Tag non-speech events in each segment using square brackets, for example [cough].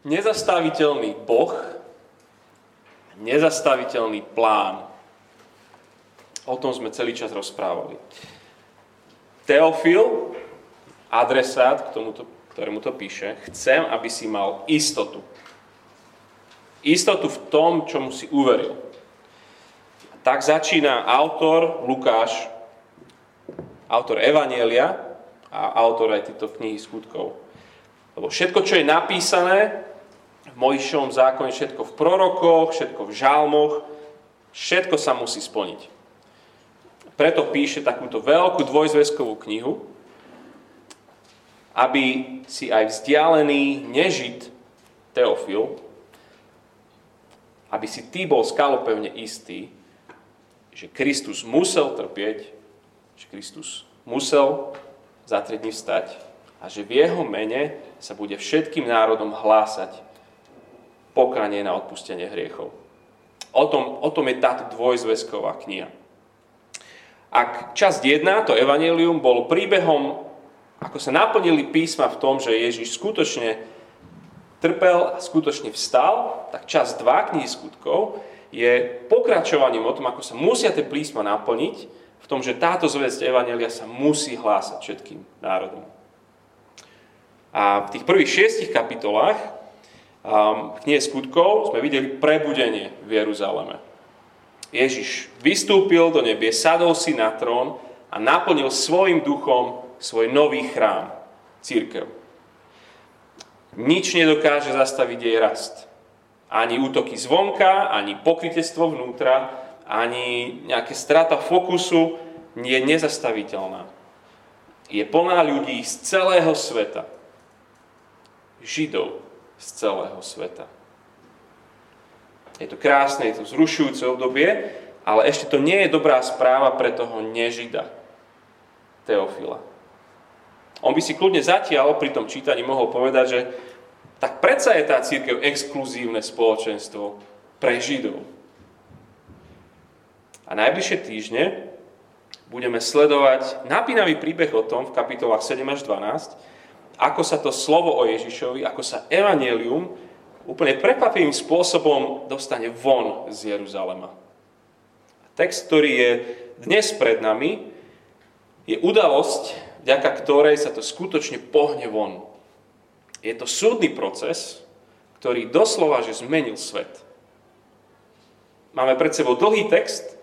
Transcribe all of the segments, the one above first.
Nezastaviteľný Boh, nezastaviteľný plán. O tom sme celý čas rozprávali. Teofil, adresát, k tomuto, ktorému to píše, chcem, aby si mal istotu. Istotu v tom, čomu si uveril. Tak začína autor Lukáš, autor Evanielia a autor aj týchto knihy skutkov. Lebo všetko, čo je napísané, v Mojžišovom zákone, všetko v prorokoch, všetko v žalmoch, všetko sa musí splniť. Preto píše takúto veľkú dvojzväzkovú knihu, aby si aj vzdialený nežid Teofil, aby si ty bol skalopevne istý, že Kristus musel trpieť, že Kristus musel za tri dní vstať a že v jeho mene sa bude všetkým národom hlásať pokánie na odpustenie hriechov. O tom, o tom je táto dvojzväzková kniha. Ak časť 1, to evanelium, bol príbehom, ako sa naplnili písma v tom, že Ježiš skutočne trpel a skutočne vstal, tak časť 2 knihy skutkov je pokračovaním o tom, ako sa musia tie písma naplniť, v tom, že táto zväzť Evanelia sa musí hlásať všetkým národom. A v tých prvých šiestich kapitolách v knihe skutkov sme videli prebudenie v Jeruzaleme. Ježiš vystúpil do nebie, sadol si na trón a naplnil svojim duchom svoj nový chrám, církev. Nič nedokáže zastaviť jej rast. Ani útoky zvonka, ani pokrytectvo vnútra, ani nejaká strata fokusu je nezastaviteľná. Je plná ľudí z celého sveta. Židov, z celého sveta. Je to krásne, je to zrušujúce obdobie, ale ešte to nie je dobrá správa pre toho nežida, Teofila. On by si kľudne zatiaľ pri tom čítaní mohol povedať, že tak predsa je tá církev exkluzívne spoločenstvo pre Židov. A najbližšie týždne budeme sledovať napínavý príbeh o tom v kapitolách 7 až 12, ako sa to slovo o Ježišovi, ako sa evanelium úplne prekvapivým spôsobom dostane von z Jeruzalema. Text, ktorý je dnes pred nami, je udalosť, vďaka ktorej sa to skutočne pohne von. Je to súdny proces, ktorý doslova, že zmenil svet. Máme pred sebou dlhý text,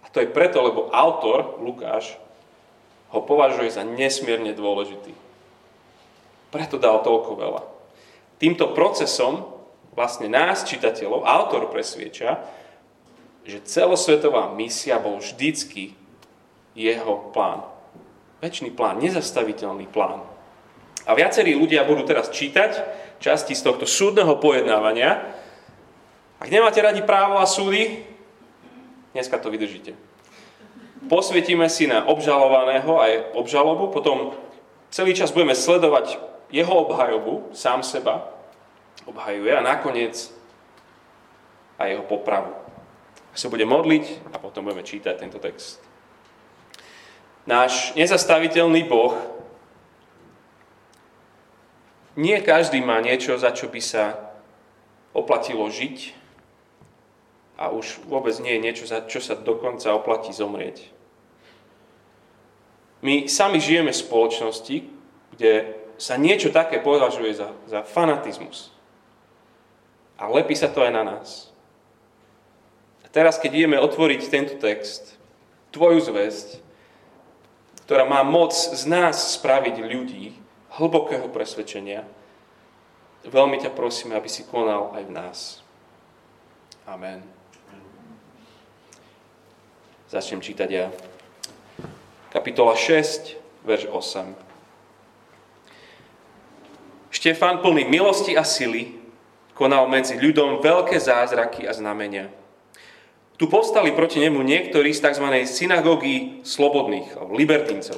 a to je preto, lebo autor, Lukáš, ho považuje za nesmierne dôležitý. Preto dal toľko veľa. Týmto procesom vlastne nás, čitateľov, autor presvieča, že celosvetová misia bol vždycky jeho plán. Večný plán, nezastaviteľný plán. A viacerí ľudia budú teraz čítať časti z tohto súdneho pojednávania. Ak nemáte radi právo a súdy, dneska to vydržíte. Posvietime si na obžalovaného aj obžalobu, potom celý čas budeme sledovať jeho obhajobu, sám seba obhajuje a nakoniec aj jeho popravu. A sa bude modliť a potom budeme čítať tento text. Náš nezastaviteľný Boh nie každý má niečo, za čo by sa oplatilo žiť a už vôbec nie je niečo, za čo sa dokonca oplatí zomrieť. My sami žijeme v spoločnosti, kde sa niečo také považuje za, za fanatizmus. A lepí sa to aj na nás. A teraz, keď ideme otvoriť tento text, tvoju zväzť, ktorá má moc z nás spraviť ľudí hlbokého presvedčenia, veľmi ťa prosíme, aby si konal aj v nás. Amen. Začnem čítať ja. Kapitola 6, verš 8. Štefán plný milosti a sily konal medzi ľudom veľké zázraky a znamenia. Tu povstali proti nemu niektorí z tzv. synagógy slobodných, libertíncov,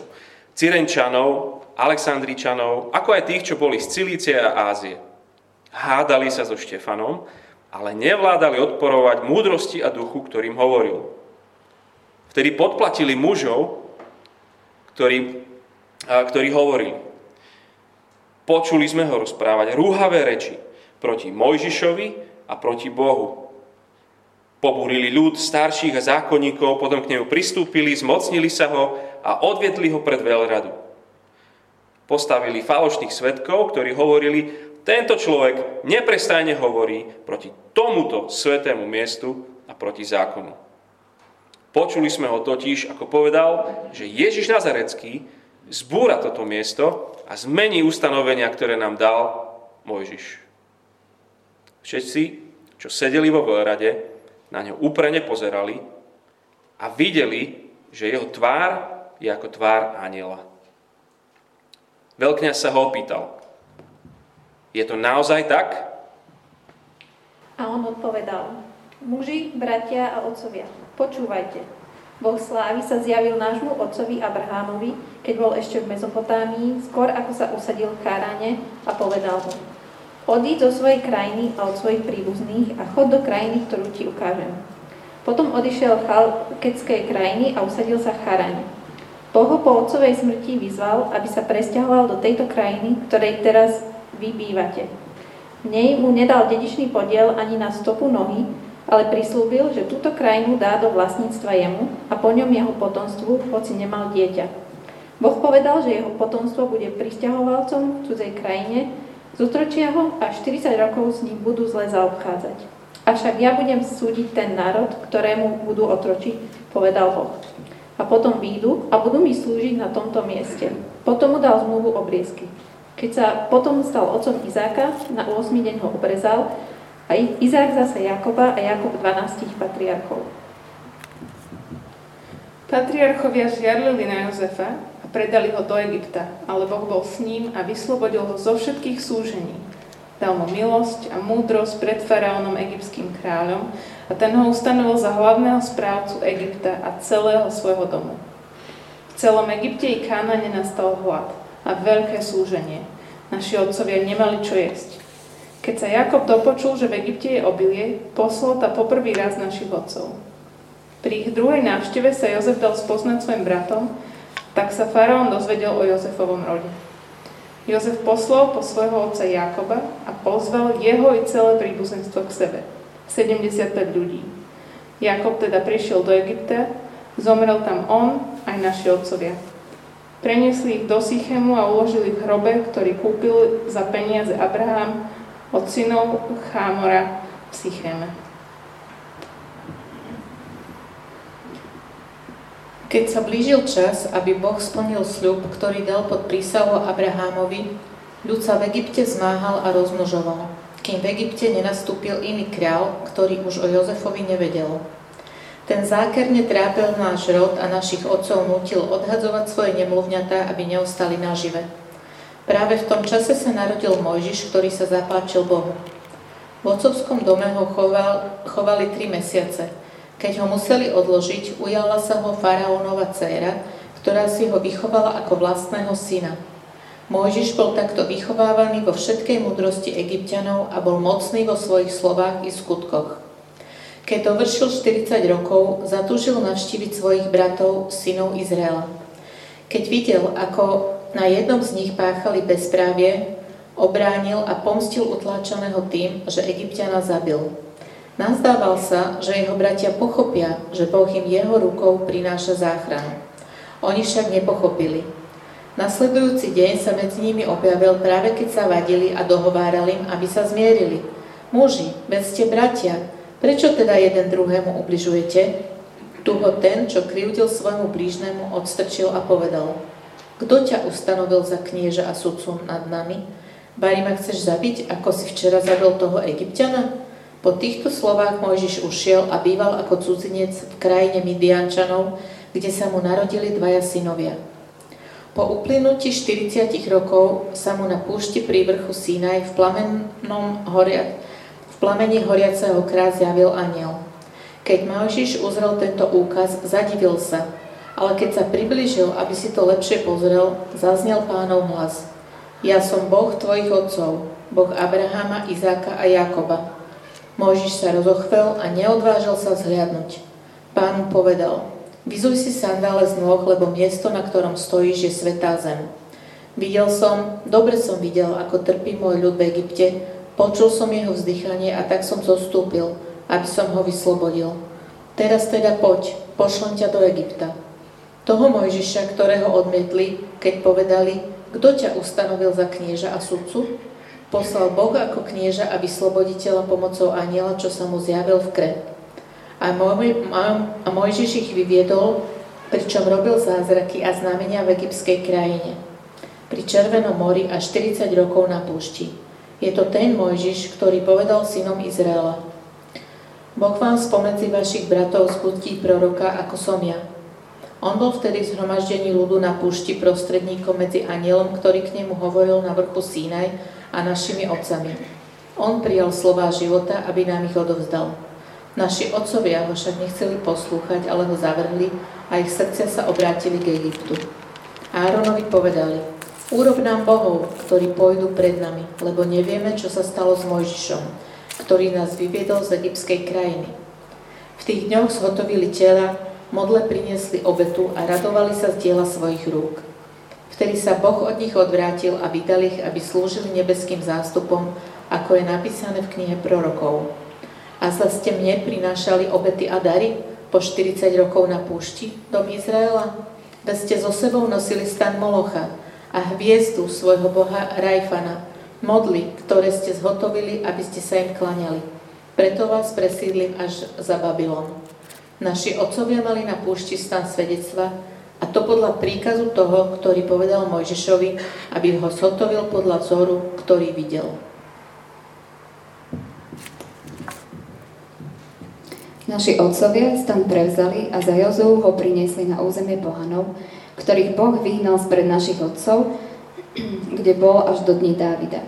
Cyrenčanov, Aleksandričanov, ako aj tých, čo boli z Cilície a Ázie. Hádali sa so Štefanom, ale nevládali odporovať múdrosti a duchu, ktorým hovoril. Vtedy podplatili mužov, ktorí, ktorí hovorili. Počuli sme ho rozprávať rúhavé reči proti Mojžišovi a proti Bohu. Pobúrili ľud starších a zákonníkov, potom k nemu pristúpili, zmocnili sa ho a odviedli ho pred veľradu. Postavili falošných svetkov, ktorí hovorili, tento človek neprestajne hovorí proti tomuto svetému miestu a proti zákonu. Počuli sme ho totiž, ako povedal, že Ježiš Nazarecký zbúra toto miesto a zmení ustanovenia, ktoré nám dal Mojžiš. Všetci, čo sedeli vo veľrade, na ňo úprene pozerali a videli, že jeho tvár je ako tvár aniela. Veľkňaz sa ho opýtal, je to naozaj tak? A on odpovedal, muži, bratia a otcovia, počúvajte. Boh slávy sa zjavil nášmu otcovi Abrahámovi, keď bol ešte v Mezopotámii, skôr ako sa usadil v Káráne a povedal mu, odíď zo svojej krajiny a od svojich príbuzných a chod do krajiny, ktorú ti ukážem. Potom odišiel chalkeckej krajiny a usadil sa v Charáne. Boh ho po otcovej smrti vyzval, aby sa presťahoval do tejto krajiny, ktorej teraz vy bývate. V nej mu nedal dedičný podiel ani na stopu nohy, ale prislúbil, že túto krajinu dá do vlastníctva jemu a po ňom jeho potomstvu, hoci nemal dieťa. Boh povedal, že jeho potomstvo bude pristahovalcom v cudzej krajine, zotročia ho a 40 rokov s ním budú zle zaobchádzať. Avšak ja budem súdiť ten národ, ktorému budú otročiť, povedal Boh. A potom výjdu a budú mi slúžiť na tomto mieste. Potom mu dal zmluvu obriezky. Keď sa potom stal otcom Izáka, na 8. deň ho obrezal, a Izák zase Jakoba a Jakob 12 patriarchov. Patriarchovia žiarlili na Jozefa a predali ho do Egypta, ale Boh bol s ním a vyslobodil ho zo všetkých súžení. Dal mu milosť a múdrosť pred faraónom egyptským kráľom a ten ho ustanovil za hlavného správcu Egypta a celého svojho domu. V celom Egypte i Káne nastal hlad a veľké súženie. Naši otcovia nemali čo jesť. Keď sa Jakob dopočul, že v Egypte je obilie, poslal ta poprvý raz našich otcov. Pri ich druhej návšteve sa Jozef dal spoznať svojim bratom, tak sa faraón dozvedel o Jozefovom rode. Jozef poslal po svojho otca Jakoba a pozval jeho i celé príbuzenstvo k sebe. 75 ľudí. Jakob teda prišiel do Egypta, zomrel tam on aj naši otcovia. Preniesli ich do Sychemu a uložili v hrobe, ktorý kúpil za peniaze Abraham od synov Chámora v. Keď sa blížil čas, aby Boh splnil sľub, ktorý dal pod prísahu Abrahámovi, ľud sa v Egypte zmáhal a rozmnožoval, kým v Egypte nenastúpil iný král, ktorý už o Jozefovi nevedel. Ten zákerne trápil náš rod a našich otcov nutil odhadzovať svoje nemluvňatá, aby neostali nažive. Práve v tom čase sa narodil Mojžiš, ktorý sa zapáčil Bohu. V otcovskom dome ho choval, chovali tri mesiace. Keď ho museli odložiť, ujala sa ho faraónova dcéra, ktorá si ho vychovala ako vlastného syna. Mojžiš bol takto vychovávaný vo všetkej múdrosti egyptianov a bol mocný vo svojich slovách i skutkoch. Keď dovršil 40 rokov, zatúžil navštíviť svojich bratov, synov Izraela. Keď videl, ako na jednom z nich páchali bezprávie, obránil a pomstil utláčaného tým, že Egyptiana zabil. Nazdával sa, že jeho bratia pochopia, že Boh im jeho rukou prináša záchranu. Oni však nepochopili. Nasledujúci deň sa medzi nimi objavil práve keď sa vadili a dohovárali, aby sa zmierili. Muži, veď ste bratia, Prečo teda jeden druhému ubližujete? Tu ho ten, čo krivdil svojmu blížnemu, odstrčil a povedal Kto ťa ustanovil za knieža a sudcu nad nami? Bari ma chceš zabiť, ako si včera zabil toho egyptiana? Po týchto slovách Mojžiš ušiel a býval ako cudzinec v krajine Midiančanov, kde sa mu narodili dvaja synovia. Po uplynutí 40 rokov sa mu na púšti pri vrchu Sinaj v plamennom horia, v plamení horiaceho krás zjavil aniel. Keď Mojžiš uzrel tento úkaz, zadivil sa, ale keď sa priblížil, aby si to lepšie pozrel, zaznel pánov hlas. Ja som Boh tvojich otcov, Boh Abrahama, Izáka a Jakoba. Mojžiš sa rozochvel a neodvážil sa zhliadnúť. Pán povedal, vyzuj si sandále z nôh, lebo miesto, na ktorom stojíš, je svetá zem. Videl som, dobre som videl, ako trpí môj ľud v Egypte Počul som jeho vzdychanie a tak som zostúpil, aby som ho vyslobodil. Teraz teda poď, pošlem ťa do Egypta. Toho Mojžiša, ktorého odmietli, keď povedali, kto ťa ustanovil za knieža a sudcu? Poslal Boh ako knieža a vysloboditeľa pomocou aniela, čo sa mu zjavil v kre. A, môj, a Mojžiš ich vyviedol, pričom robil zázraky a znamenia v egyptskej krajine. Pri Červenom mori až 40 rokov na púšti. Je to ten Mojžiš, ktorý povedal synom Izraela. Boh vám spomedzi vašich bratov zbudí proroka, ako som ja. On bol vtedy v zhromaždení ľudu na púšti prostredníkom medzi anielom, ktorý k nemu hovoril na vrchu Sínaj a našimi otcami. On prijal slová života, aby nám ich odovzdal. Naši otcovia ho však nechceli poslúchať, ale ho zavrhli a ich srdcia sa obrátili k Egyptu. Áronovi povedali, urob nám bohov, ktorí pôjdu pred nami, lebo nevieme, čo sa stalo s Mojžišom ktorý nás vyviedol z egyptskej krajiny. V tých dňoch zhotovili tela, modle priniesli obetu a radovali sa z diela svojich rúk. Vtedy sa Boh od nich odvrátil a vydal ich, aby slúžili nebeským zástupom, ako je napísané v knihe prorokov. A zda ste mne prinášali obety a dary po 40 rokov na púšti, dom Izraela? Da ste so sebou nosili stan Molocha a hviezdu svojho boha Rajfana, modly, ktoré ste zhotovili, aby ste sa im klaňali. Preto vás presídlim až za Babylon. Naši otcovia mali na púšti stan svedectva a to podľa príkazu toho, ktorý povedal Mojžišovi, aby ho zhotovil podľa vzoru, ktorý videl. Naši otcovia stan prevzali a za Jozú ho priniesli na územie pohanov, ktorých Boh vyhnal spred našich otcov [clears throat] kde bol až do dní Dávida.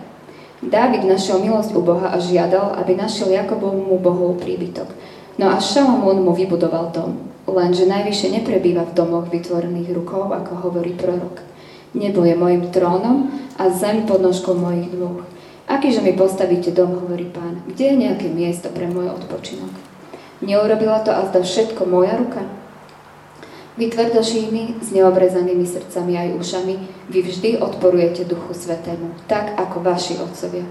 Dávid našiel milosť u Boha a žiadal, aby našiel Jakobovmu Bohu príbytok. No a Šalamún mu vybudoval dom, lenže najvyššie neprebýva v domoch vytvorených rukou, ako hovorí prorok. Nebo je mojim trónom a zem podnožkou mojich dvoch. Akýže mi postavíte dom, hovorí pán, kde je nejaké miesto pre môj odpočinok? Neurobila to azda všetko moja ruka? Vy tvrdošími, s neobrezanými srdcami aj ušami, vy vždy odporujete Duchu Svetému, tak ako vaši otcovia.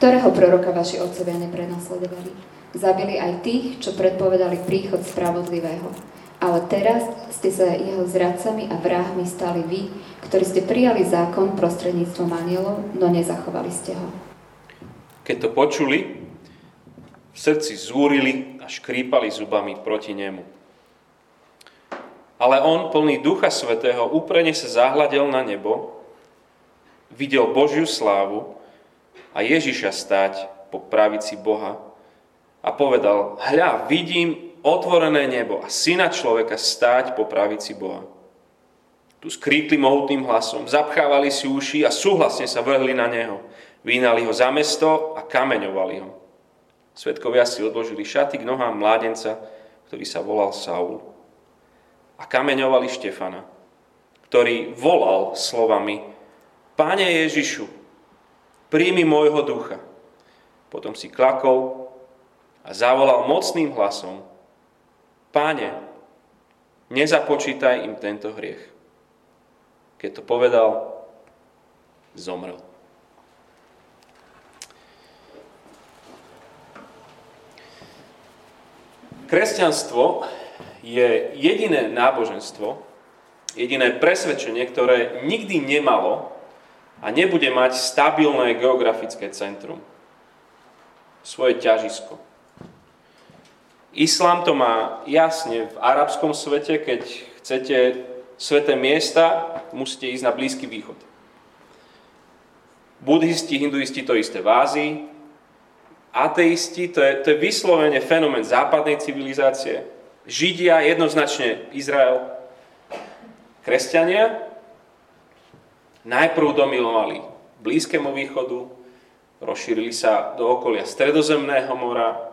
Ktorého proroka vaši otcovia neprenasledovali? Zabili aj tých, čo predpovedali príchod spravodlivého. Ale teraz ste sa jeho zradcami a vrahmi stali vy, ktorí ste prijali zákon prostredníctvom anielov, no nezachovali ste ho. Keď to počuli, v srdci zúrili a škrípali zubami proti nemu. Ale on, plný Ducha Svetého, úprene sa zahľadel na nebo, videl Božiu slávu a Ježiša stáť po pravici Boha a povedal, hľa, vidím otvorené nebo a syna človeka stáť po pravici Boha. Tu skríkli mohutným hlasom, zapchávali si uši a súhlasne sa vrhli na neho. Vynali ho za mesto a kameňovali ho. Svetkovia si odložili šaty k nohám mládenca, ktorý sa volal Saul a kameňovali Štefana, ktorý volal slovami Pane Ježišu, príjmi môjho ducha. Potom si klakol a zavolal mocným hlasom Pane, nezapočítaj im tento hriech. Keď to povedal, zomrel. Kresťanstvo je jediné náboženstvo, jediné presvedčenie, ktoré nikdy nemalo a nebude mať stabilné geografické centrum. Svoje ťažisko. Islám to má jasne v arabskom svete, keď chcete sveté miesta, musíte ísť na Blízky východ. Budhisti, hinduisti to isté v Ázii, ateisti, to je, to je vyslovene fenomén západnej civilizácie, Židia, jednoznačne Izrael. Kresťania najprv domilovali Blízkému východu, rozšírili sa do okolia Stredozemného mora,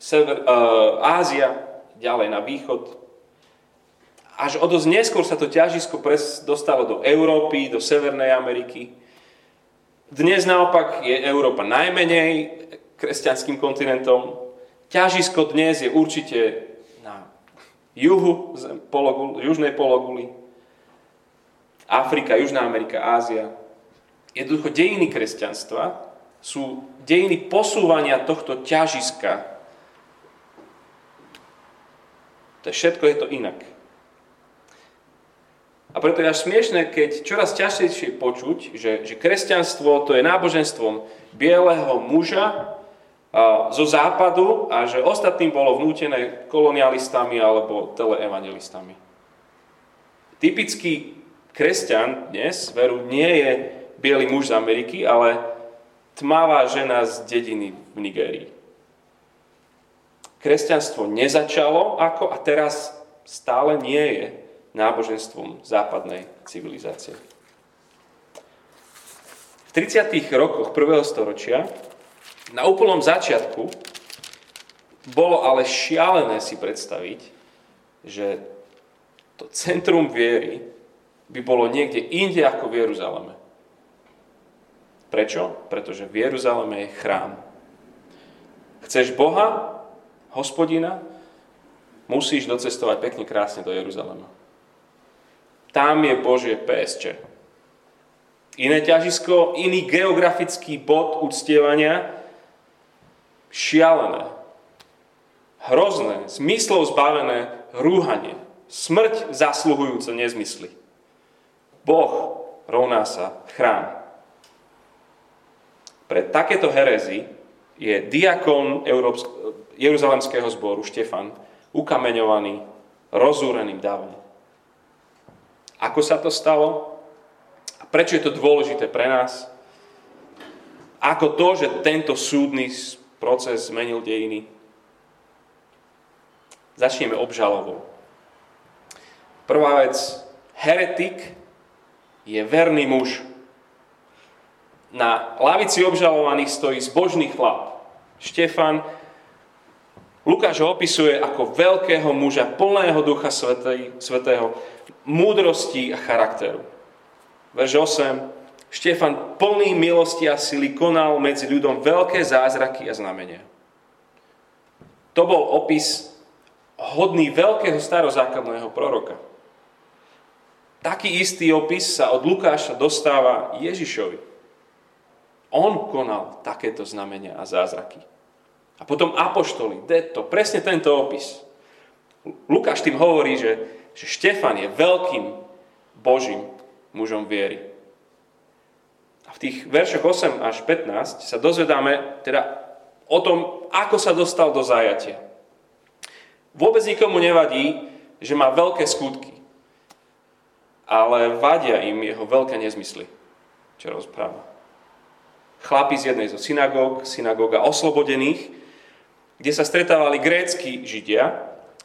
Sever, uh, Ázia, ďalej na východ. Až o dosť neskôr sa to ťažisko pres dostalo do Európy, do Severnej Ameriky. Dnes naopak je Európa najmenej kresťanským kontinentom, Ťažisko dnes je určite juhu pologul, južnej pologuli, Afrika, Južná Amerika, Ázia. Jednoducho dejiny kresťanstva sú dejiny posúvania tohto ťažiska. To je všetko, je to inak. A preto je až smiešné, keď čoraz ťažšie počuť, že, že kresťanstvo to je náboženstvom bieleho muža zo západu a že ostatným bolo vnútené kolonialistami alebo teleevangelistami. Typický kresťan dnes, veru, nie je biely muž z Ameriky, ale tmavá žena z dediny v Nigérii. Kresťanstvo nezačalo ako a teraz stále nie je náboženstvom západnej civilizácie. V 30. rokoch prvého storočia, na úplnom začiatku, bolo ale šialené si predstaviť, že to centrum viery by bolo niekde inde ako v Jeruzaleme. Prečo? Pretože v Jeruzaleme je chrám. Chceš Boha, hospodina, musíš docestovať pekne krásne do Jeruzalema. Tam je Božie PSČ. Iné ťažisko, iný geografický bod uctievania, šialené, hrozné, zmyslov zbavené rúhanie, smrť zasluhujúce nezmysly. Boh rovná sa chrám. Pre takéto herezy je diakon Európsk- Jeruzalemského zboru Štefan ukameňovaný rozúreným davom. Ako sa to stalo? A prečo je to dôležité pre nás? Ako to, že tento súdny proces zmenil dejiny? Začneme obžalovou. Prvá vec, heretik je verný muž. Na lavici obžalovaných stojí zbožný chlap. Štefan Lukáš ho opisuje ako veľkého muža, plného ducha svetej, svetého, múdrosti a charakteru. Verž 8. Štefan plný milosti a sily konal medzi ľuďom veľké zázraky a znamenia. To bol opis hodný veľkého starozákonného proroka. Taký istý opis sa od Lukáša dostáva Ježišovi. On konal takéto znamenia a zázraky. A potom apoštoli, to presne tento opis. Lukáš tým hovorí, že, že Štefan je veľkým Božím mužom viery. A v tých veršoch 8 až 15 sa dozvedáme teda o tom, ako sa dostal do zajatia. Vôbec nikomu nevadí, že má veľké skutky, ale vadia im jeho veľké nezmysly, čo rozpráva. Chlapi z jednej zo synagóg, synagóga oslobodených, kde sa stretávali grécky židia,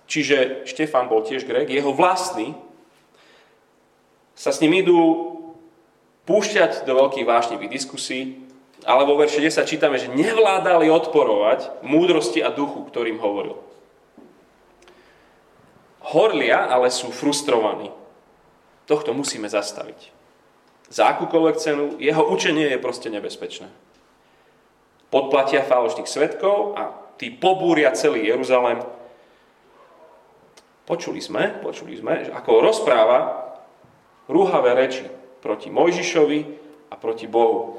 čiže Štefan bol tiež grék, jeho vlastní, sa s ním idú púšťať do veľkých vášnivých diskusí, ale vo verši 10 čítame, že nevládali odporovať múdrosti a duchu, ktorým hovoril. Horlia, ale sú frustrovaní. Tohto musíme zastaviť. Za akúkoľvek cenu, jeho učenie je proste nebezpečné. Podplatia falošných svetkov a tí pobúria celý Jeruzalém. Počuli sme, počuli sme, že ako rozpráva rúhavé reči proti Mojžišovi a proti Bohu.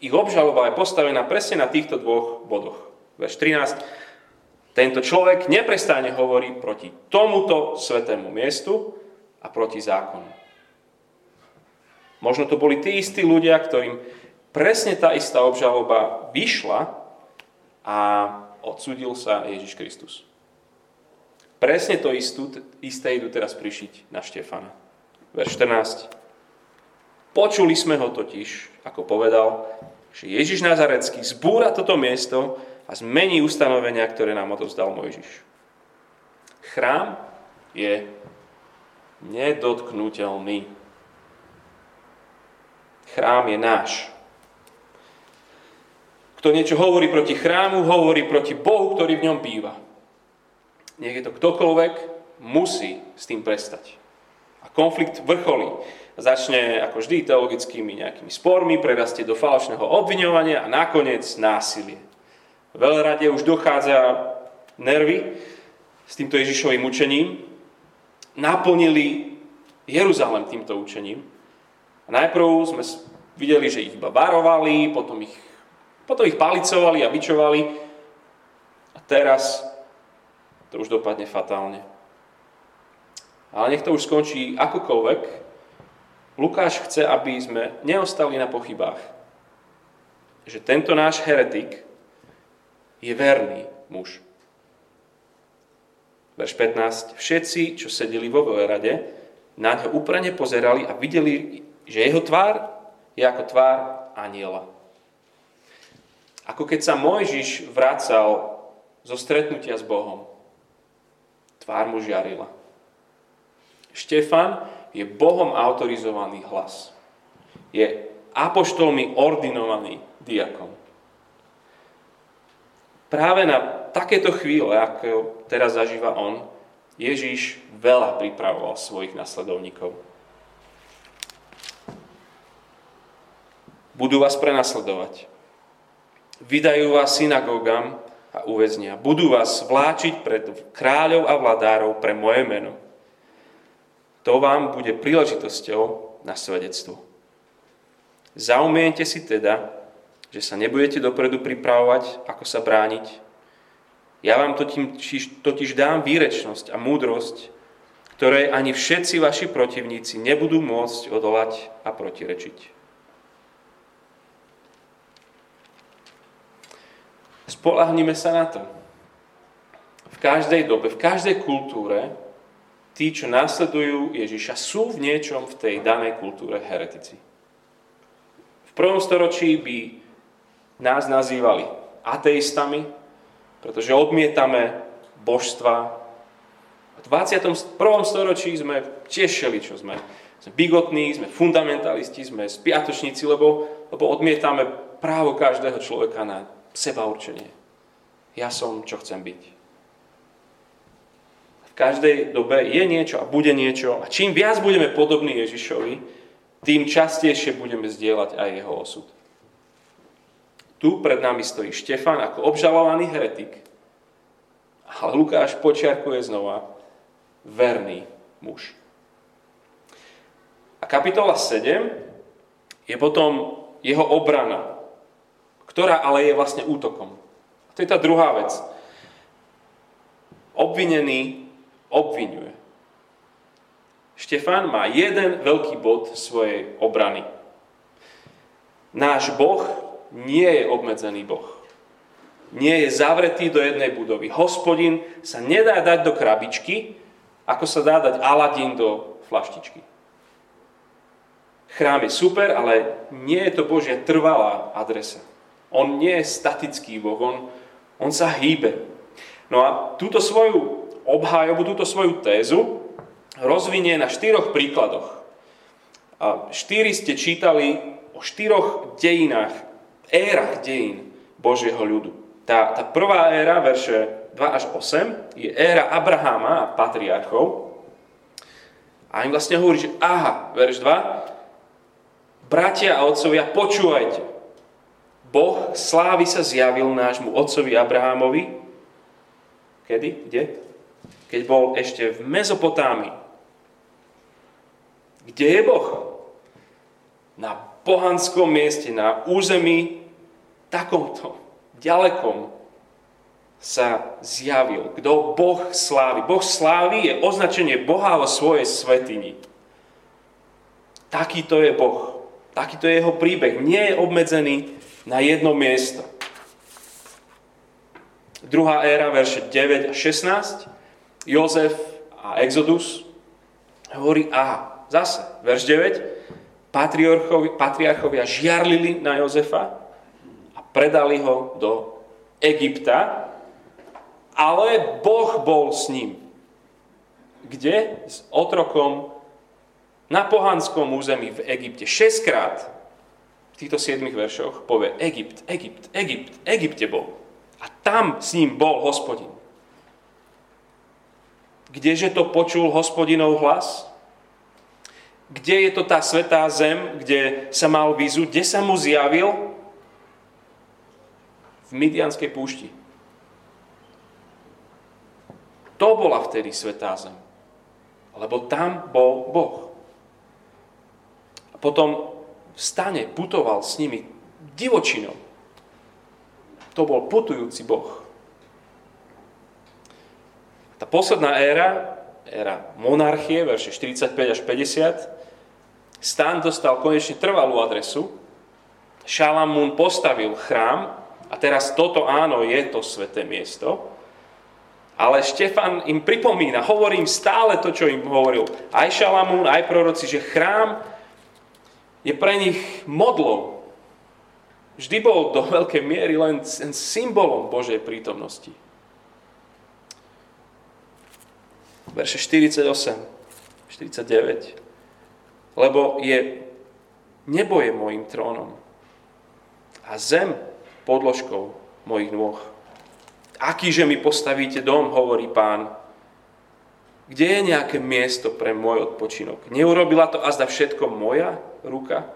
Ich obžaloba je postavená presne na týchto dvoch bodoch. Verš 13. Tento človek neprestáne hovorí proti tomuto svetému miestu a proti zákonu. Možno to boli tí istí ľudia, ktorým presne tá istá obžaloba vyšla a odsudil sa Ježiš Kristus. Presne to istú, isté idú teraz prišiť na Štefana. Verš 14. Počuli sme ho totiž, ako povedal, že Ježiš Nazarecký zbúra toto miesto a zmení ustanovenia, ktoré nám odovzdal Mojžiš. Chrám je nedotknutelný. Chrám je náš. Kto niečo hovorí proti chrámu, hovorí proti Bohu, ktorý v ňom býva. Nech to ktokoľvek, musí s tým prestať. A konflikt vrcholí. Začne ako vždy teologickými nejakými spormi, prerastie do falošného obviňovania a nakoniec násilie. Veľrade už dochádza nervy s týmto Ježišovým učením. Naplnili Jeruzalem týmto učením. A najprv sme Videli, že ich iba varovali, potom ich, potom ich palicovali a vyčovali. A teraz to už dopadne fatálne. Ale nech to už skončí akokoľvek. Lukáš chce, aby sme neostali na pochybách. Že tento náš heretik je verný muž. Verš 15. Všetci, čo sedeli vo veľrade, na ňo úprane pozerali a videli, že jeho tvár je ako tvár aniela. Ako keď sa Mojžiš vracal zo stretnutia s Bohom. Tvár mu žiarila. Štefan je Bohom autorizovaný hlas. Je apoštolmi ordinovaný diakon. Práve na takéto chvíle, ako teraz zažíva on, Ježíš veľa pripravoval svojich nasledovníkov. Budú vás prenasledovať. Vydajú vás synagógam a uväznia. Budú vás vláčiť pred kráľov a vladárov pre moje meno. To vám bude príležitosťou na svedectvo. Zaumiente si teda, že sa nebudete dopredu pripravovať, ako sa brániť, ja vám totiž, totiž dám výrečnosť a múdrosť, ktoré ani všetci vaši protivníci nebudú môcť odolať a protirečiť. Spolahnime sa na to. V každej dobe, v každej kultúre tí, čo následujú Ježiša, sú v niečom v tej danej kultúre heretici. V prvom storočí by nás nazývali ateistami, pretože odmietame božstva. V 21. storočí sme tiež čo sme. Sme bigotní, sme fundamentalisti, sme spiatočníci, lebo, lebo odmietame právo každého človeka na seba určenie. Ja som, čo chcem byť. V každej dobe je niečo a bude niečo a čím viac budeme podobní Ježišovi, tým častejšie budeme zdieľať aj jeho osud. Tu pred nami stojí Štefan ako obžalovaný heretik. Ale Lukáš počiarkuje znova verný muž. A kapitola 7 je potom jeho obrana, ktorá ale je vlastne útokom. A to je tá druhá vec. Obvinený obvinuje. Štefán má jeden veľký bod svojej obrany. Náš Boh nie je obmedzený Boh. Nie je zavretý do jednej budovy. Hospodin sa nedá dať do krabičky, ako sa dá dať Aladín do flaštičky. Chrám je super, ale nie je to Božia trvalá adresa. On nie je statický Boh, on, on sa hýbe. No a túto svoju obhájobu, túto svoju tézu rozvinie na štyroch príkladoch. A štyri ste čítali o štyroch dejinách érach dejín Božieho ľudu. Tá, tá prvá éra, verše 2 až 8, je éra Abraháma a patriarchov. A im vlastne hovorí, že aha, verš 2, bratia a otcovia, počúvajte. Boh slávy sa zjavil nášmu otcovi Abrahámovi. Kedy? Kde? Keď bol ešte v Mezopotámii. Kde je Boh? Na pohanskom mieste, na území takomto ďalekom sa zjavil. Kto Boh slávy. Boh slávy je označenie Boha vo svojej svetini. Takýto je Boh. Takýto je jeho príbeh. Nie je obmedzený na jedno miesto. Druhá éra, verše 9 a 16. Jozef a Exodus hovorí, aha, zase, verš 9. Patriarchovia žiarlili na Jozefa predali ho do Egypta, ale Boh bol s ním. Kde? S otrokom na pohanskom území v Egypte. Šestkrát v týchto siedmých veršoch povie Egypt, Egypt, Egypt, Egypte bol. A tam s ním bol hospodin. Kdeže to počul hospodinov hlas? Kde je to tá svetá zem, kde sa mal výzu, kde sa mu zjavil? v Midianskej púšti. To bola vtedy Svetá Zem. Lebo tam bol Boh. A potom v stane putoval s nimi divočinou. To bol putujúci Boh. Tá posledná éra, éra monarchie, verše 45 až 50, Stan dostal konečne trvalú adresu. Šalamún postavil chrám a teraz toto áno, je to sveté miesto. Ale Štefan im pripomína, hovorí im stále to, čo im hovoril aj Šalamún, aj proroci, že chrám je pre nich modlou, vždy bol do veľkej miery len symbolom Božej prítomnosti. Verše 48, 49. Lebo je, nebo je môjim trónom a zem podložkou mojich nôh. Akýže mi postavíte dom, hovorí pán. Kde je nejaké miesto pre môj odpočinok? Neurobila to azda všetko moja ruka?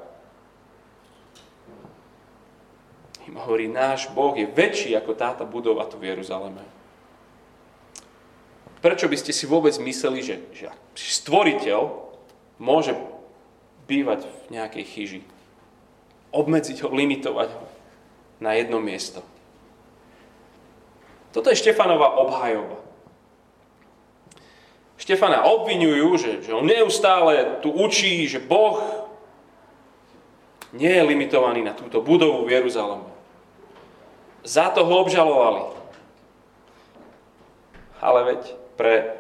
Im hovorí, náš Boh je väčší ako táta budova tu v Jeruzaleme. Prečo by ste si vôbec mysleli, že, že stvoriteľ môže bývať v nejakej chyži? Obmedziť ho, limitovať ho na jedno miesto. Toto je Štefanova obhajoba. Štefana obvinujú, že, že on neustále tu učí, že Boh nie je limitovaný na túto budovu v Jeruzaleme. Za to ho obžalovali. Ale veď pre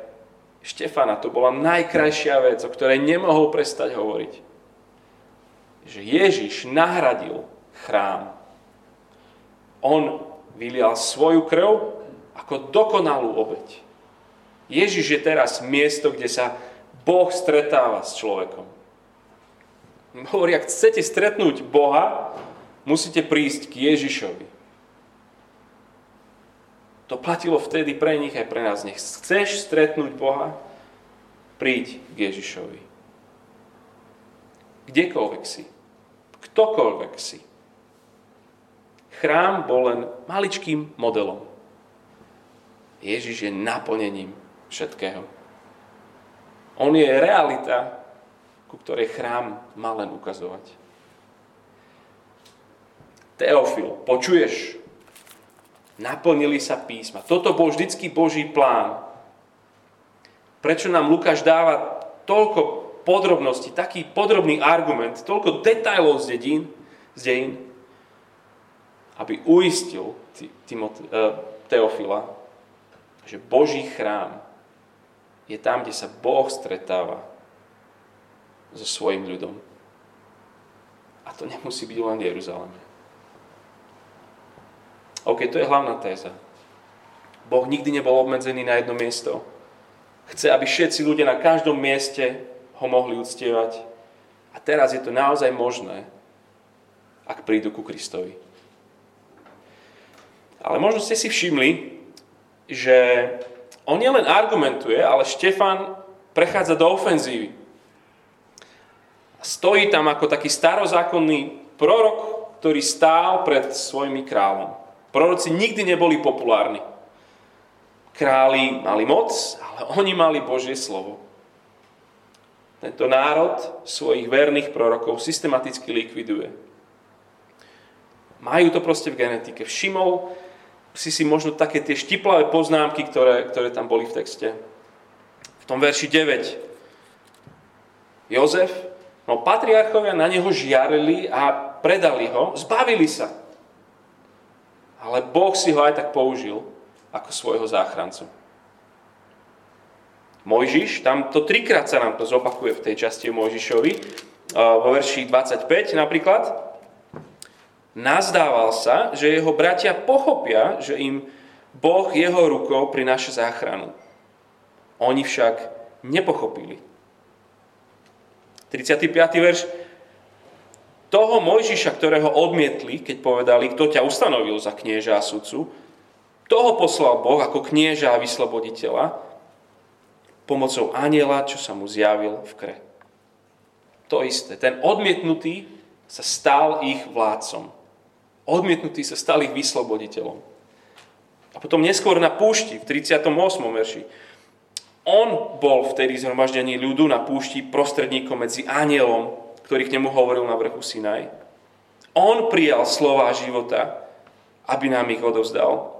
Štefana to bola najkrajšia vec, o ktorej nemohol prestať hovoriť. Že Ježiš nahradil chrám. On vylial svoju krv ako dokonalú obeď. Ježiš je teraz miesto, kde sa Boh stretáva s človekom. Hovorí, ak chcete stretnúť Boha, musíte prísť k Ježišovi. To platilo vtedy pre nich aj pre nás. Nech chceš stretnúť Boha, príď k Ježišovi. Kdekoľvek si. Ktokoľvek si. Chrám bol len maličkým modelom. Ježiš je naplnením všetkého. On je realita, ku ktorej chrám má len ukazovať. Teofil, počuješ? Naplnili sa písma. Toto bol vždycky Boží plán. Prečo nám Lukáš dáva toľko podrobností, taký podrobný argument, toľko detajlov z dedín, z dejín, aby uistil Timot, uh, Teofila, že Boží chrám je tam, kde sa Boh stretáva so svojim ľudom. A to nemusí byť len v Jeruzaleme. OK, to je hlavná téza. Boh nikdy nebol obmedzený na jedno miesto. Chce, aby všetci ľudia na každom mieste ho mohli uctievať. A teraz je to naozaj možné, ak prídu ku Kristovi. Ale možno ste si všimli, že on nielen argumentuje, ale Štefan prechádza do ofenzívy. Stojí tam ako taký starozákonný prorok, ktorý stál pred svojimi kráľom. Proroci nikdy neboli populárni. Králi mali moc, ale oni mali Božie slovo. Tento národ svojich verných prorokov systematicky likviduje. Majú to proste v genetike. Všimol si si možno také tie štiplavé poznámky, ktoré, ktoré tam boli v texte. V tom verši 9. Jozef, no patriarchovia na neho žiarili a predali ho, zbavili sa. Ale Boh si ho aj tak použil ako svojho záchrancu. Mojžiš, tam to trikrát sa nám to zopakuje v tej časti Mojžišovi, vo verši 25 napríklad, nazdával sa, že jeho bratia pochopia, že im Boh jeho rukou prináša záchranu. Oni však nepochopili. 35. verš toho Mojžiša, ktorého odmietli, keď povedali, kto ťa ustanovil za knieža a sudcu, toho poslal Boh ako knieža a vysloboditeľa pomocou aniela, čo sa mu zjavil v kre. To isté. Ten odmietnutý sa stal ich vládcom. Odmietnutý sa stal ich vysloboditeľom. A potom neskôr na púšti, v 38. verši, on bol vtedy zhromaždení ľudu na púšti prostredníkom medzi anielom ktorý k nemu hovoril na vrchu Sinaj. On prijal slova života, aby nám ich odovzdal.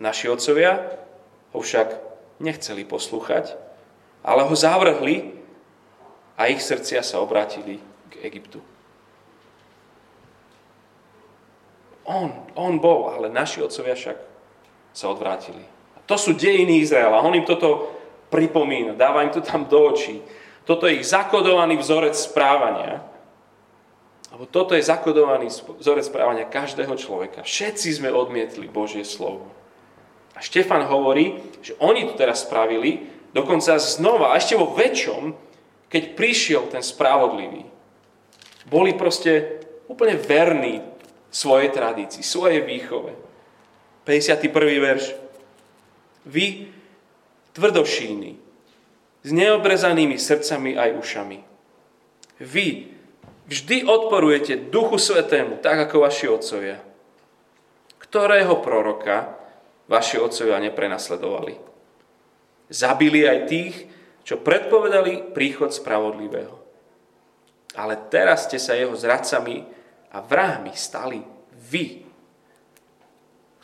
Naši otcovia ho však nechceli poslúchať, ale ho zavrhli a ich srdcia sa obrátili k Egyptu. On, on bol, ale naši otcovia však sa odvrátili. To sú dejiny Izraela. On im toto pripomína, dáva im to tam do očí. Toto je ich zakodovaný vzorec správania. Lebo toto je zakodovaný vzorec správania každého človeka. Všetci sme odmietli Božie slovo. A Štefan hovorí, že oni to teraz spravili, dokonca znova, a ešte vo väčšom, keď prišiel ten spravodlivý. Boli proste úplne verní svojej tradícii, svojej výchove. 51. verš. Vy, tvrdošíny, s neobrezanými srdcami aj ušami. Vy vždy odporujete Duchu Svetému, tak ako vaši otcovia. Ktorého proroka vaši otcovia neprenasledovali? Zabili aj tých, čo predpovedali príchod spravodlivého. Ale teraz ste sa jeho zradcami a vrahmi stali vy,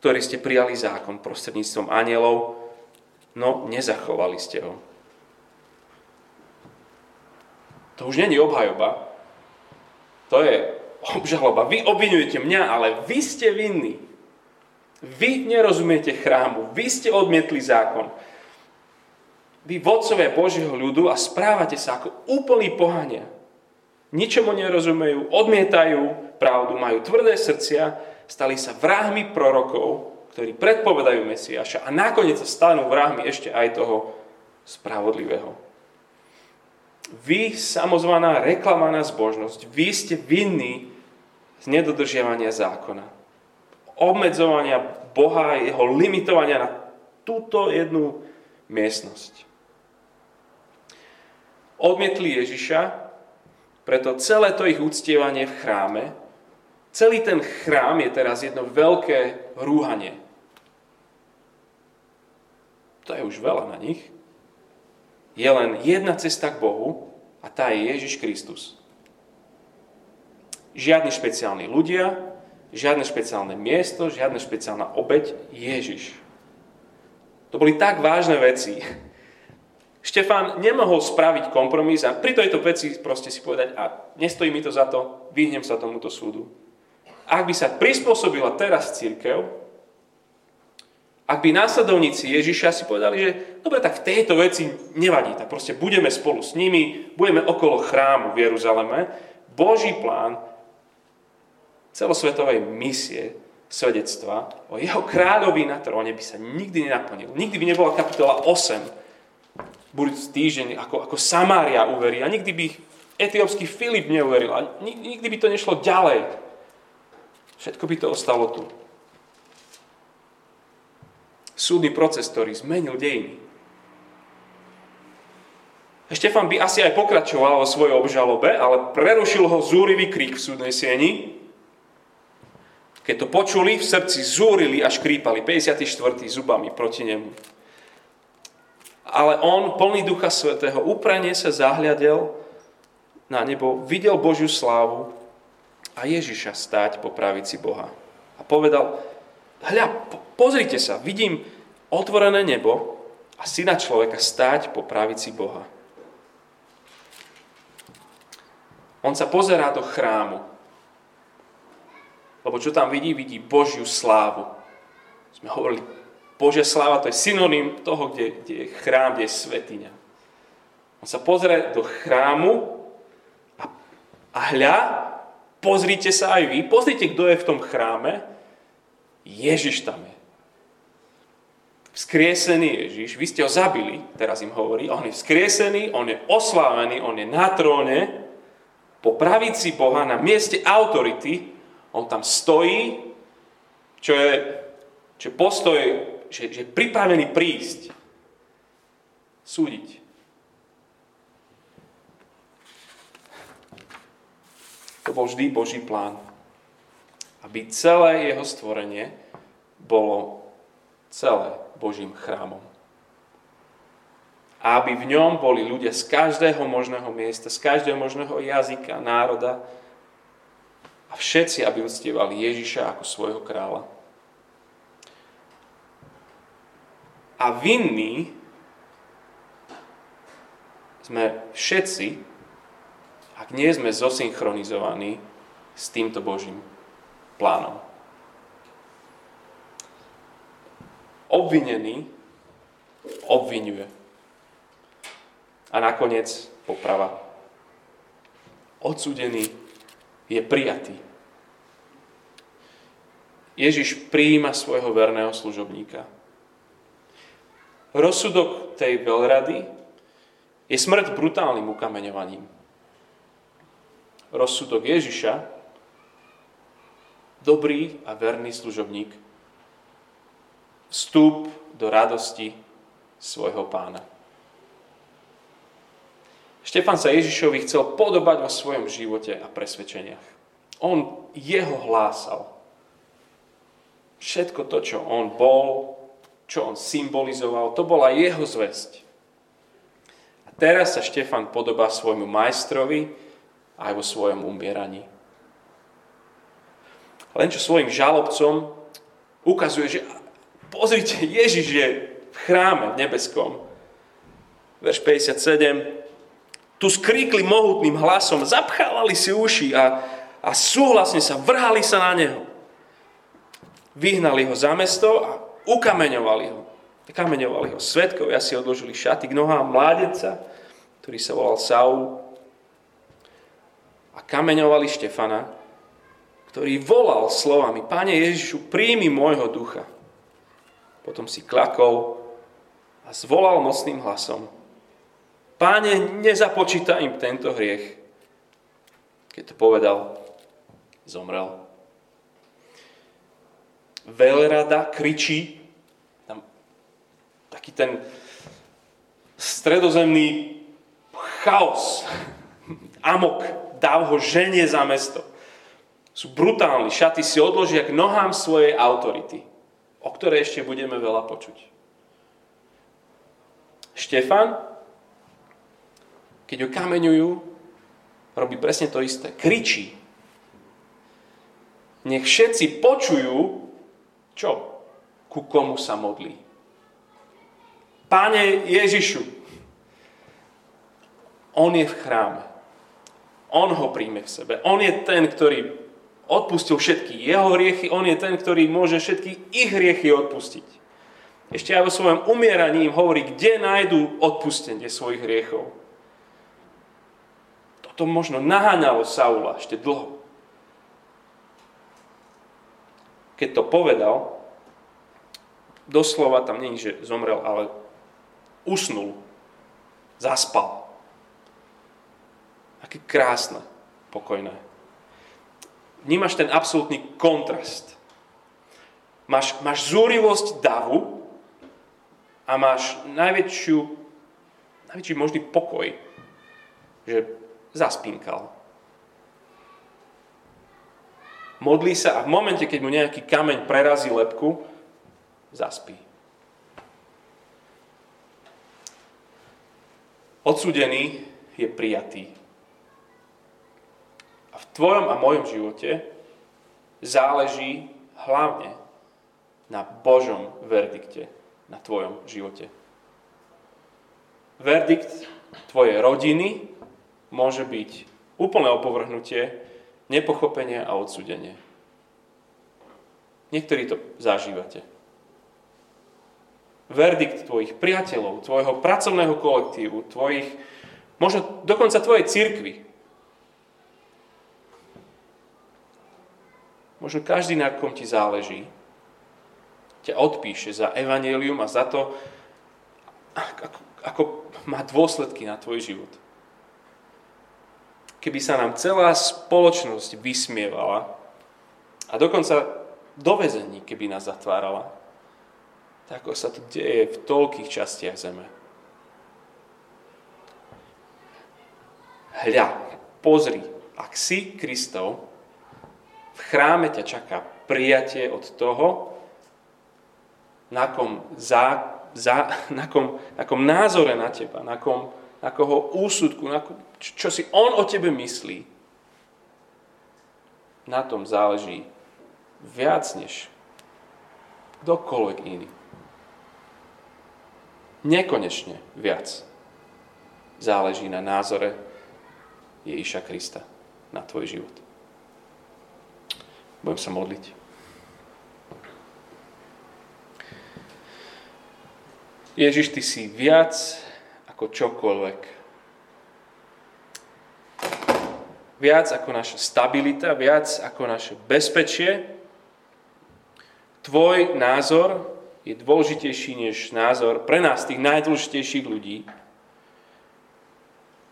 ktorí ste prijali zákon prostredníctvom anielov, no nezachovali ste ho. To už není obhajoba, to je obžaloba. Vy obvinujete mňa, ale vy ste vinní. Vy nerozumiete chrámu, vy ste odmietli zákon. Vy vodcovia Božieho ľudu a správate sa ako úplní pohania. Ničomu nerozumejú, odmietajú, pravdu, majú tvrdé srdcia, stali sa vrahmi prorokov, ktorí predpovedajú Mesiaša a nakoniec sa stanú vrahmi ešte aj toho spravodlivého. Vy, samozvaná reklamaná zbožnosť, vy ste vinní z nedodržiavania zákona. Obmedzovania Boha, jeho limitovania na túto jednu miestnosť. Odmietli Ježiša, preto celé to ich uctievanie v chráme Celý ten chrám je teraz jedno veľké rúhanie. To je už veľa na nich. Je len jedna cesta k Bohu a tá je Ježiš Kristus. Žiadni špeciálni ľudia, žiadne špeciálne miesto, žiadna špeciálna obeď, Ježiš. To boli tak vážne veci. Štefán nemohol spraviť kompromis a pri tejto veci proste si povedať, a nestojí mi to za to, vyhnem sa tomuto súdu ak by sa prispôsobila teraz církev, ak by následovníci Ježiša si povedali, že dobre, tak v tejto veci nevadí, tak proste budeme spolu s nimi, budeme okolo chrámu v Jeruzaleme, Boží plán celosvetovej misie, svedectva o jeho kráľovi na tróne by sa nikdy nenaplnil. Nikdy by nebola kapitola 8, budúci týždeň, ako, ako Samária uverí a nikdy by etiópsky Filip neuveril a nikdy by to nešlo ďalej. Všetko by to ostalo tu. Súdny proces, ktorý zmenil dejiny. Štefan by asi aj pokračoval vo svojej obžalobe, ale prerušil ho zúrivý krík v súdnej sieni. Keď to počuli, v srdci zúrili a škrípali 54. zubami proti nemu. Ale on, plný Ducha Svetého, úprane sa zahľadel na nebo, videl Božiu slávu a Ježiša stáť po pravici Boha. A povedal, hľa, pozrite sa, vidím otvorené nebo a syna človeka stáť po pravici Boha. On sa pozerá do chrámu. Lebo čo tam vidí? Vidí Božiu slávu. Sme hovorili, Božia sláva to je synonym toho, kde, kde je chrám, kde je svetiňa. On sa pozrie do chrámu a, a hľa, Pozrite sa aj vy, pozrite, kto je v tom chráme. Ježiš tam je. Vzkriesený Ježiš, vy ste ho zabili, teraz im hovorí, on je vzkriesený, on je oslávený, on je na tróne, po pravici Boha, na mieste autority, on tam stojí, čo je, čo je postoj, že, že je pripravený prísť, súdiť. To bol vždy Boží plán. Aby celé jeho stvorenie bolo celé Božím chrámom. a aby v ňom boli ľudia z každého možného miesta, z každého možného jazyka, národa a všetci, aby uctievali Ježiša ako svojho kráľa. A vinní sme všetci, ak nie sme zosynchronizovaní s týmto Božím plánom. Obvinený obvinuje a nakoniec poprava. Odsudený je prijatý. Ježiš prijíma svojho verného služobníka. Rozsudok tej veľrady je smrť brutálnym ukameňovaním. Rozsudok Ježiša, dobrý a verný služobník, vstup do radosti svojho pána. Štefan sa Ježišovi chcel podobať vo svojom živote a presvedčeniach. On jeho hlásal. Všetko to, čo on bol, čo on symbolizoval, to bola jeho zväzť. A teraz sa Štefan podobá svojmu majstrovi aj vo svojom umieraní. Len čo svojim žalobcom ukazuje, že pozrite, Ježiš je v chráme v nebeskom. Verš 57 tu skríkli mohutným hlasom, zapchávali si uši a, a súhlasne sa vrhali sa na neho. Vyhnali ho za mesto a ukameňovali ho. Kameňovali ho. Svetkovia si odložili šaty k nohám mládenca, ktorý sa volal Saul. A kameňovali Štefana, ktorý volal slovami, Pane Ježišu, príjmi môjho ducha. Potom si klakol a zvolal mocným hlasom, Páne, nezapočíta im tento hriech. Keď to povedal, zomrel. Veľrada kričí, tam taký ten stredozemný chaos, [laughs] amok, dáv ho ženie za mesto. Sú brutálni, šaty si odložia k nohám svojej autority, o ktorej ešte budeme veľa počuť. Štefan keď ho kameňujú, robí presne to isté. Kričí. Nech všetci počujú, čo? Ku komu sa modlí. Pane Ježišu, on je v chráme. On ho príjme k sebe. On je ten, ktorý odpustil všetky jeho hriechy. On je ten, ktorý môže všetky ich hriechy odpustiť. Ešte aj vo svojom umieraní im hovorí, kde nájdú odpustenie svojich hriechov to možno naháňalo Saula ešte dlho. Keď to povedal, doslova tam není, že zomrel, ale usnul, zaspal. Aké krásne, pokojné. Vnímaš ten absolútny kontrast. Máš, máš zúrivosť davu a máš najväčšiu, najväčší možný pokoj, že zaspínkal. Modlí sa a v momente, keď mu nejaký kameň prerazí lepku, zaspí. Odsudený je prijatý. Tvojom a mojom živote záleží hlavne na Božom verdikte na tvojom živote. Verdikt tvojej rodiny, môže byť úplné opovrhnutie, nepochopenie a odsudenie. Niektorí to zažívate. Verdikt tvojich priateľov, tvojho pracovného kolektívu, tvojich, možno dokonca tvojej cirkvy. Možno každý, na kom ti záleží, ťa odpíše za evanelium a za to, ako, ako má dôsledky na tvoj život keby sa nám celá spoločnosť vysmievala a dokonca do vezení, keby nás zatvárala, tak ako sa to deje v toľkých častiach zeme. Hľa, pozri, ak si Kristov, v chráme ťa čaká prijatie od toho, na kom zá, za, [laughs] na, kom, na kom názore na teba, na kom, na koho úsudku, na kom, čo, čo si on o tebe myslí, na tom záleží viac než kdokoľvek iný. Nekonečne viac záleží na názore Ježiša Krista na tvoj život. Budem sa modliť. Ježiš, ty si viac ako čokoľvek. Viac ako naša stabilita, viac ako naše bezpečie. Tvoj názor je dôležitejší než názor pre nás, tých najdôležitejších ľudí.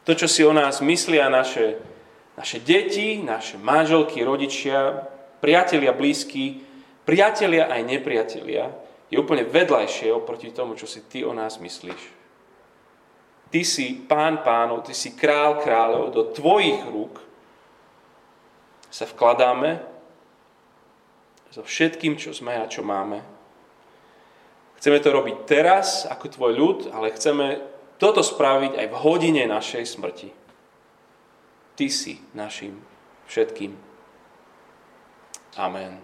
To, čo si o nás myslia naše, naše deti, naše manželky, rodičia, priatelia blízky, priatelia aj nepriatelia, je úplne vedľajšie oproti tomu, čo si ty o nás myslíš. Ty si pán pánov, ty si král kráľov, do tvojich rúk sa vkladáme so všetkým, čo sme a čo máme. Chceme to robiť teraz ako tvoj ľud, ale chceme toto spraviť aj v hodine našej smrti. Ty si našim všetkým. Amen.